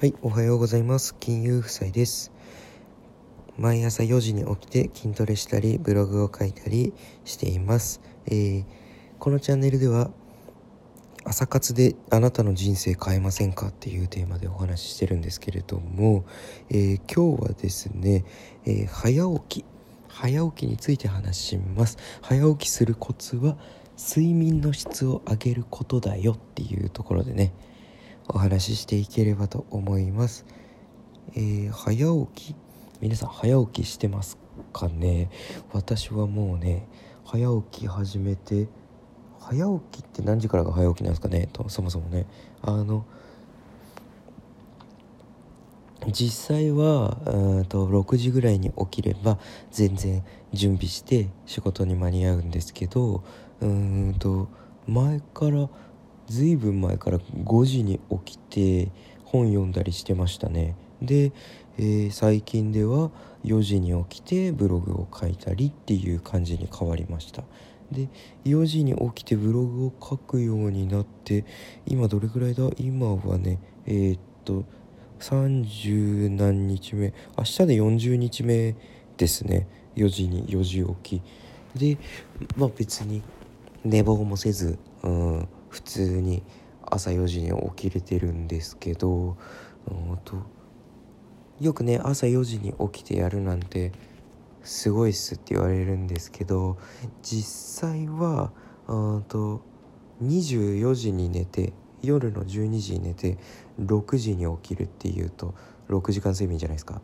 はい、おはようございます。金融夫妻です。毎朝4時に起きて筋トレしたり、ブログを書いたりしています。えーこのチャンネルでは、朝活であなたの人生変えませんか？っていうテーマでお話ししてるんですけれども、えー今日はですね、えー早起き、早起きについて話します。早起きするコツは、睡眠の質を上げることだよっていうところでね、お話ししていければと思います。えー早起き？皆さん早起きしてますかね？私はもうね早起き始めて早起きって何時からが早起きなんですかね？とそもそもね。あの実際はうーんと6時ぐらいに起きれば全然準備して仕事に間に合うんですけどうんと前からずいぶん前から5時に起きて本読んだりしてましたね。で、えー最近では4時に起きてブログを書いたりっていう感じに変わりました。で4時に起きてブログを書くようになって今どれぐらいだ？今はねえーっと30何日目。明日で40日目ですね。4時に4時起き。でまあ別に寝坊もせず、うん、普通に朝4時に起きれてるんですけどとよくね朝4時に起きてやるなんてすごいっすって言われるんですけど実際はと24時に寝て夜の12時に寝て6時に起きるっていうと6時間睡眠じゃないですか。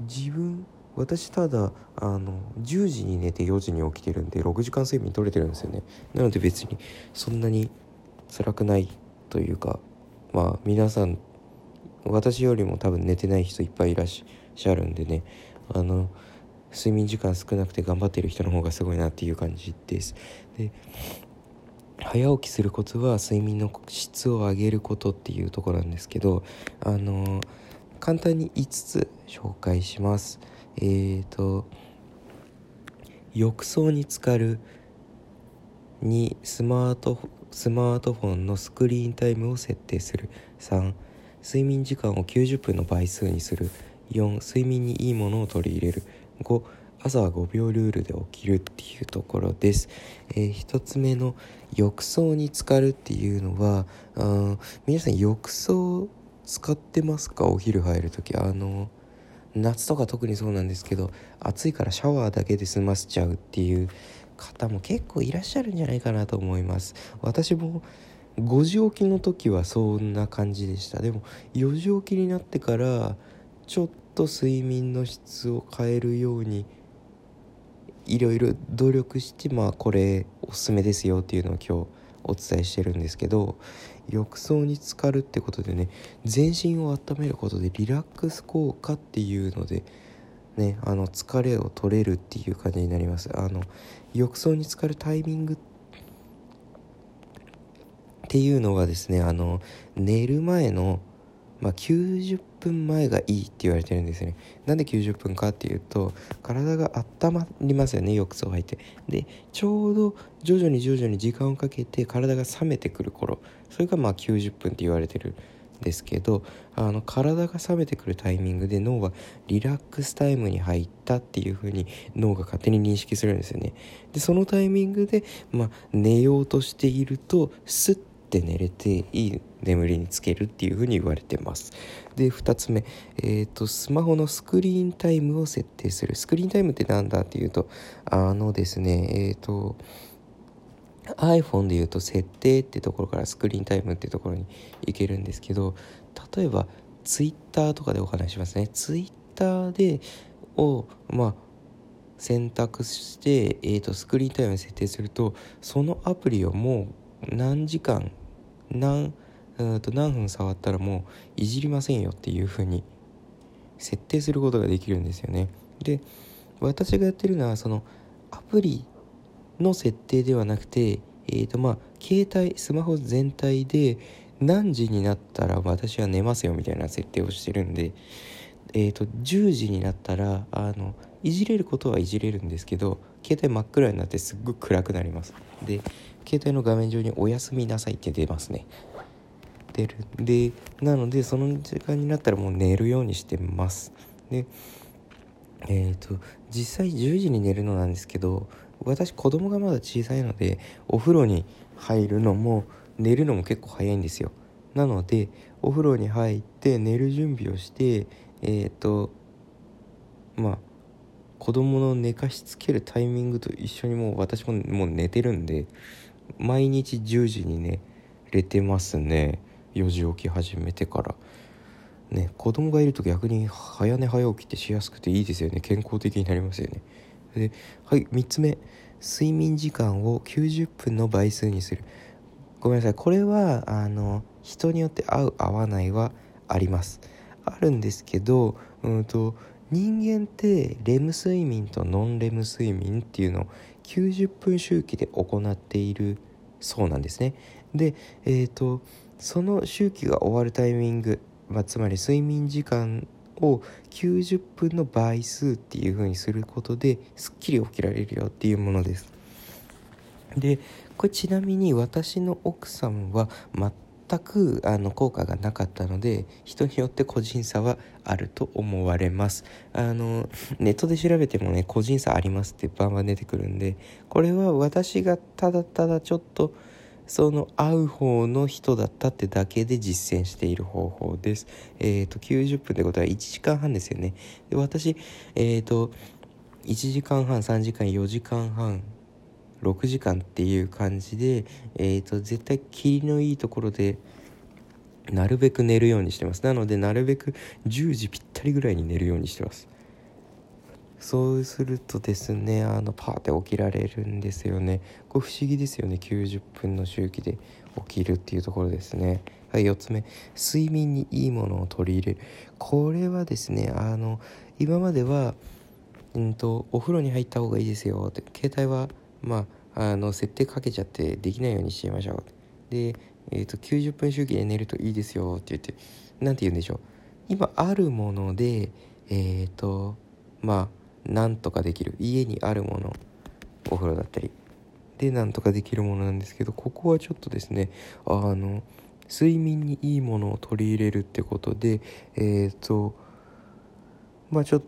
自分私ただあの10時に寝て4時に起きてるんで6時間睡眠取れてるんですよね。なので別にそんなに辛くないというかまあ皆さん私よりも多分寝てない人いっぱいいらっしゃるんでね。あの睡眠時間少なくて頑張ってる人の方がすごいなっていう感じです。で早起きするコツは睡眠の質を上げることっていうところなんですけどあの簡単に5つ紹介します。えーと浴槽に浸かる2スマートスマートフォンのスクリーンタイムを設定する。3睡眠時間を90分の倍数にする。4睡眠にいいものを取り入れる。5朝は5秒ルールで起きるっていうところです、えー一つ目の浴槽に浸かるっていうのはあ皆さん浴槽使ってますか？お昼入る時あの夏とか特にそうなんですけど暑いからシャワーだけで済ませちゃうっていう方も結構いらっしゃるんじゃないかなと思います。私も5時起きの時はそんな感じでした。でも4時起きになってからちょっと睡眠の質を変えるようにいろいろ努力してまあこれおすすめですよっていうのを今日お伝えしてるんですけど浴槽に浸かるってことでね全身を温めることでリラックス効果っていうのでねあの疲れを取れるっていう感じになります。あの浴槽に浸かるタイミングっていうのがですねあの寝る前の、まあ、90分前がいいって言われてるんですね。なんで90分かっていうと体が温まりますよね浴槽入って。でちょうど徐々に徐々に時間をかけて体が冷めてくる頃。それがまあ90分って言われてるんですけどあの体が冷めてくるタイミングで脳はリラックスタイムに入ったっていう風に脳が勝手に認識するんですよね。でそのタイミングで、まあ、寝ようとしているとスッて寝れていい眠りにつけるっていう風に言われてます。で2つ目、えー、とスマホのスクリーンタイムを設定する。スクリーンタイムってなんだっていうとあのですねえっ、と iPhone で言うと設定ってところからスクリーンタイムってところに行けるんですけど例えば Twitter とかでお話しますね。Twitter でをまあ選択して、えー、とスクリーンタイムに設定するとそのアプリをもう何時間何と何分触ったらもういじりませんよっていう風に設定することができるんですよね。で私がやってるのはそのアプリの設定ではなくてえーとまあ携帯スマホ全体で何時になったら私は寝ますよみたいな設定をしてるんでえー、と10時になったらあのいじれることはいじれるんですけど携帯真っ暗になってすっごい暗くなります。で携帯の画面上に「おやすみなさい」って出ますね。ってる。でなのでその時間になったらもう寝るようにしてます。でえっ、ー、と実際10時に寝るのなんですけど私子供がまだ小さいのでお風呂に入るのも寝るのも結構早いんですよ。なのでお風呂に入って寝る準備をしてえっ、ー、とまあ子供の寝かしつけるタイミングと一緒にもう私ももう寝てるんで毎日10時にねれてますね。4時起き始めてから。ね子供がいると逆に早寝早起きってしやすくていいですよね。健康的になりますよね。ではい3つ目。睡眠時間を90分の倍数にする。ごめんなさい。これはあの人によって合う合わないはあります。あるんですけどうんと人間ってレム睡眠とノンレム睡眠っていうのを90分周期で行っているそうなんですね。でえっ、ー、とその周期が終わるタイミング、まあ、つまり睡眠時間を90分の倍数っていう風にすることですっきり起きられるよっていうものです。でこれちなみに私の奥さんは全くあの効果がなかったので人によって個人差はあると思われますあのネットで調べてもね個人差ありますってバンバン出てくるんでこれは私がただただちょっとその合う方の人だったってだけで実践している方法です。えっ、ー、と、90分ってことは1時間半ですよね。で、私、えっ、ー、と、1時間半、3時間、4時間半、6時間っていう感じで、え、ー、と、絶対霧のいいところで、なるべく寝るようにしてます。なので、なるべく10時ぴったりぐらいに寝るようにしてます。そうするとですねあのパーって起きられるんですよね。これ不思議ですよね。90分の周期で起きるっていうところですね。はい4つ目。睡眠にいいものを取り入れる。これはですねあの今まではうんとお風呂に入った方がいいですよって携帯はまああの設定かけちゃってできないようにしちゃいましょう。で、えーと、90分周期で寝るといいですよって言って何て言うんでしょう。今あるものでえっ、ー、とまあなんとかできる。家にあるもの。お風呂だったり。でなんとかできるものなんですけどここはちょっとですねあの睡眠にいいものを取り入れるってことでえっ、ー、とまあちょっ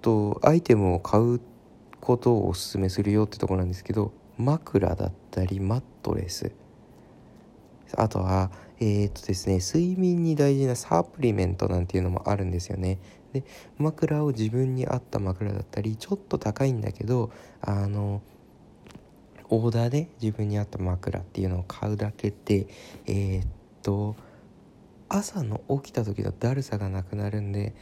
とアイテムを買うことをおすすめするよってとこなんですけど枕だったりマットレス。あとはえー、っとですね睡眠に大事なサプリメントなんていうのもあるんですよね。で枕を自分に合った枕だったりちょっと高いんだけどあのオーダーで自分に合った枕っていうのを買うだけでえー、っと朝の起きた時のだるさがなくなるんで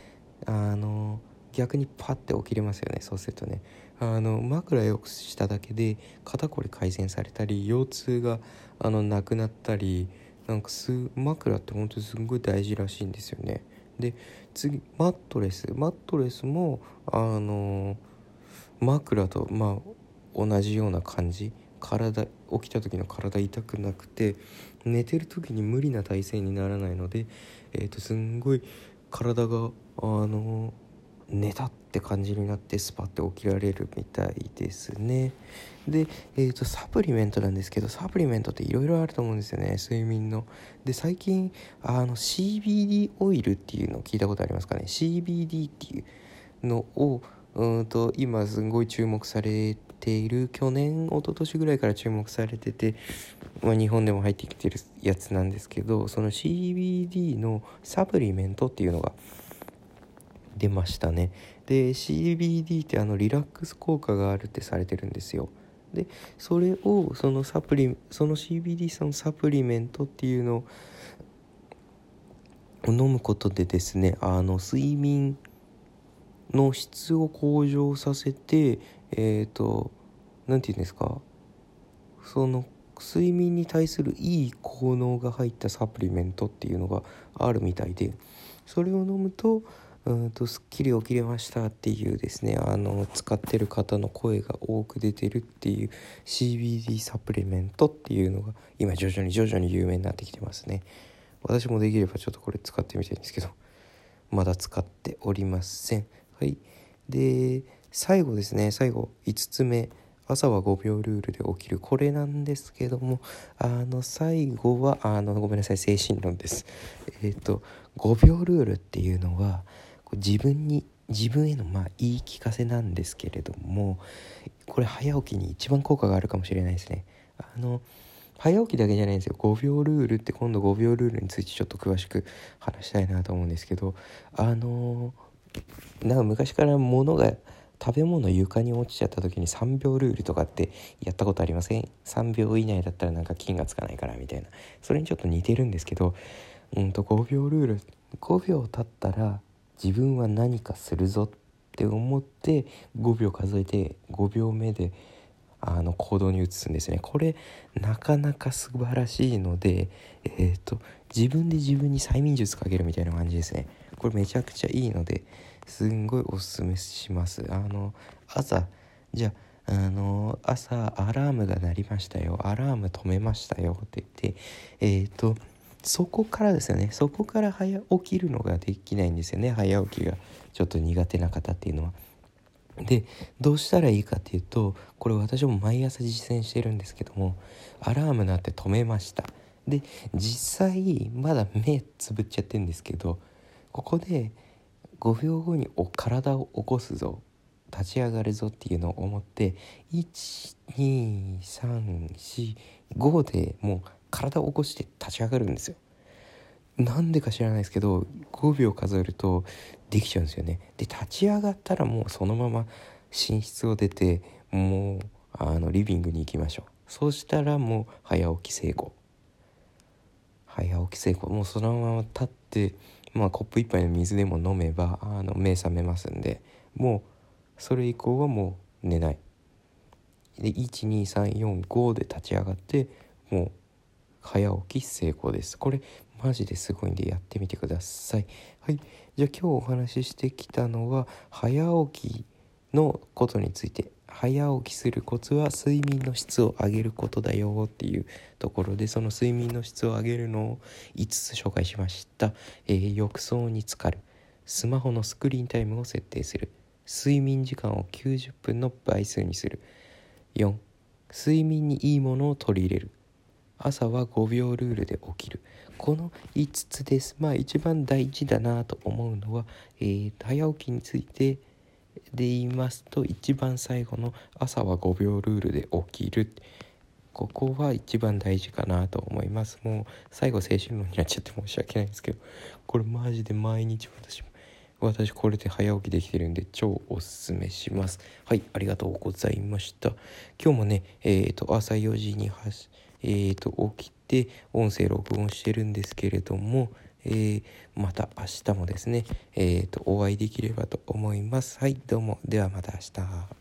あの逆にパッて起きれますよねそうするとね。あの枕良くしただけで肩こり改善されたり腰痛があのなくなったりなんかす枕って本当にすごい大事らしいんですよね。で次マットレスマットレスもあの枕とまあ同じような感じ。体起きた時の体痛くなくて寝てる時に無理な体勢にならないので、えー、とすんごい体があの寝たって感じになってスパッて起きられるみたいですね。で、えーと、サプリメントなんですけどサプリメントっていろいろあると思うんですよね。睡眠の。で最近あの CBD オイルっていうのを聞いたことありますかね？CBD っていうのをうんと今すごい注目されている。去年一昨年ぐらいから注目されてて、まあ、日本でも入ってきてるやつなんですけどその CBD のサプリメントっていうのが出ましたね。で CBD ってあのリラックス効果があるってされてるんですよ。でそれをそのサプリその CBD さんのサプリメントっていうのを飲むことでですねあの睡眠の質を向上させてえっ、ー、と何て言うんですか？その睡眠に対するいい効能が入ったサプリメントっていうのがあるみたいでそれを飲むとうんとすっきり起きれましたっていうですねあの使ってる方の声が多く出てるっていう CBD サプリメントっていうのが今徐々に徐々に有名になってきてますね。私もできればちょっとこれ使ってみたいんですけどまだ使っておりません。はい。で最後ですね最後5つ目。朝は5秒ルールで起きる。これなんですけどもあの最後はあのごめんなさい精神論です。えっ、ー、と5秒ルールっていうのは自分に自分へのまあ言い聞かせなんですけれどもこれ早起きに一番効果があるかもしれないですね。あの早起きだけじゃないんですよ。5秒ルールって今度5秒ルールについてちょっと詳しく話したいなと思うんですけどあのなんか昔から物が食べ物床に落ちちゃった時に3秒ルールとかってやったことありません ?3 秒以内だったらなんか菌がつかないからみたいな。それにちょっと似てるんですけどうんと5秒ルール5秒経ったら自分は何かするぞって思って5秒数えて5秒目であの行動に移すんですね。これなかなか素晴らしいのでえっ、ー、と自分で自分に催眠術かけるみたいな感じですね。これめちゃくちゃいいのですんごいおすすめします。あの朝じゃあの朝アラームが鳴りましたよ。アラーム止めましたよって言ってえっ、ー、とそこからですよね。そこから早起きるのができないんですよね。早起きがちょっと苦手な方っていうのは。でどうしたらいいかっていうとこれ私も毎朝実践してるんですけどもアラーム鳴って止めました。で実際まだ目つぶっちゃってるんですけどここで5秒後にお体を起こすぞ。立ち上がるぞっていうのを思って12345でもう体を起こして立ち上がるんですよ。なんでか知らないですけど5秒数えるとできちゃうんですよね。で立ち上がったらもうそのまま寝室を出てもうあのリビングに行きましょう。そうしたらもう早起き成功。早起き成功。もうそのまま立ってまあコップ1杯の水でも飲めばあの目覚めますんでもうそれ以降はもう寝ない。で12345で立ち上がってもう早起き成功です。これマジですごいんでやってみてください。はい。じゃあ今日お話ししてきたのは早起きのことについて。早起きするコツは睡眠の質を上げることだよっていうところでその睡眠の質を上げるのを5つ紹介しました、えー、浴槽に浸かる。スマホのスクリーンタイムを設定する。睡眠時間を90分の倍数にする。4睡眠にいいものを取り入れる。朝は5秒ルールで起きる。この5つです。まあ一番大事だなと思うのは、えー、早起きについてで言いますと一番最後の朝は5秒ルールで起きる。ここは一番大事かなと思います。もう最後精神論になっちゃって申し訳ないんですけど。これマジで毎日私私これで早起きできてるんで超おすすめします。はいありがとうございました。今日もねえっ、ー、と朝4時にえーと、起きて音声録音してるんですけれども、えー、また明日もですね、えーとお会いできればと思います。はい、どうも。ではまた明日。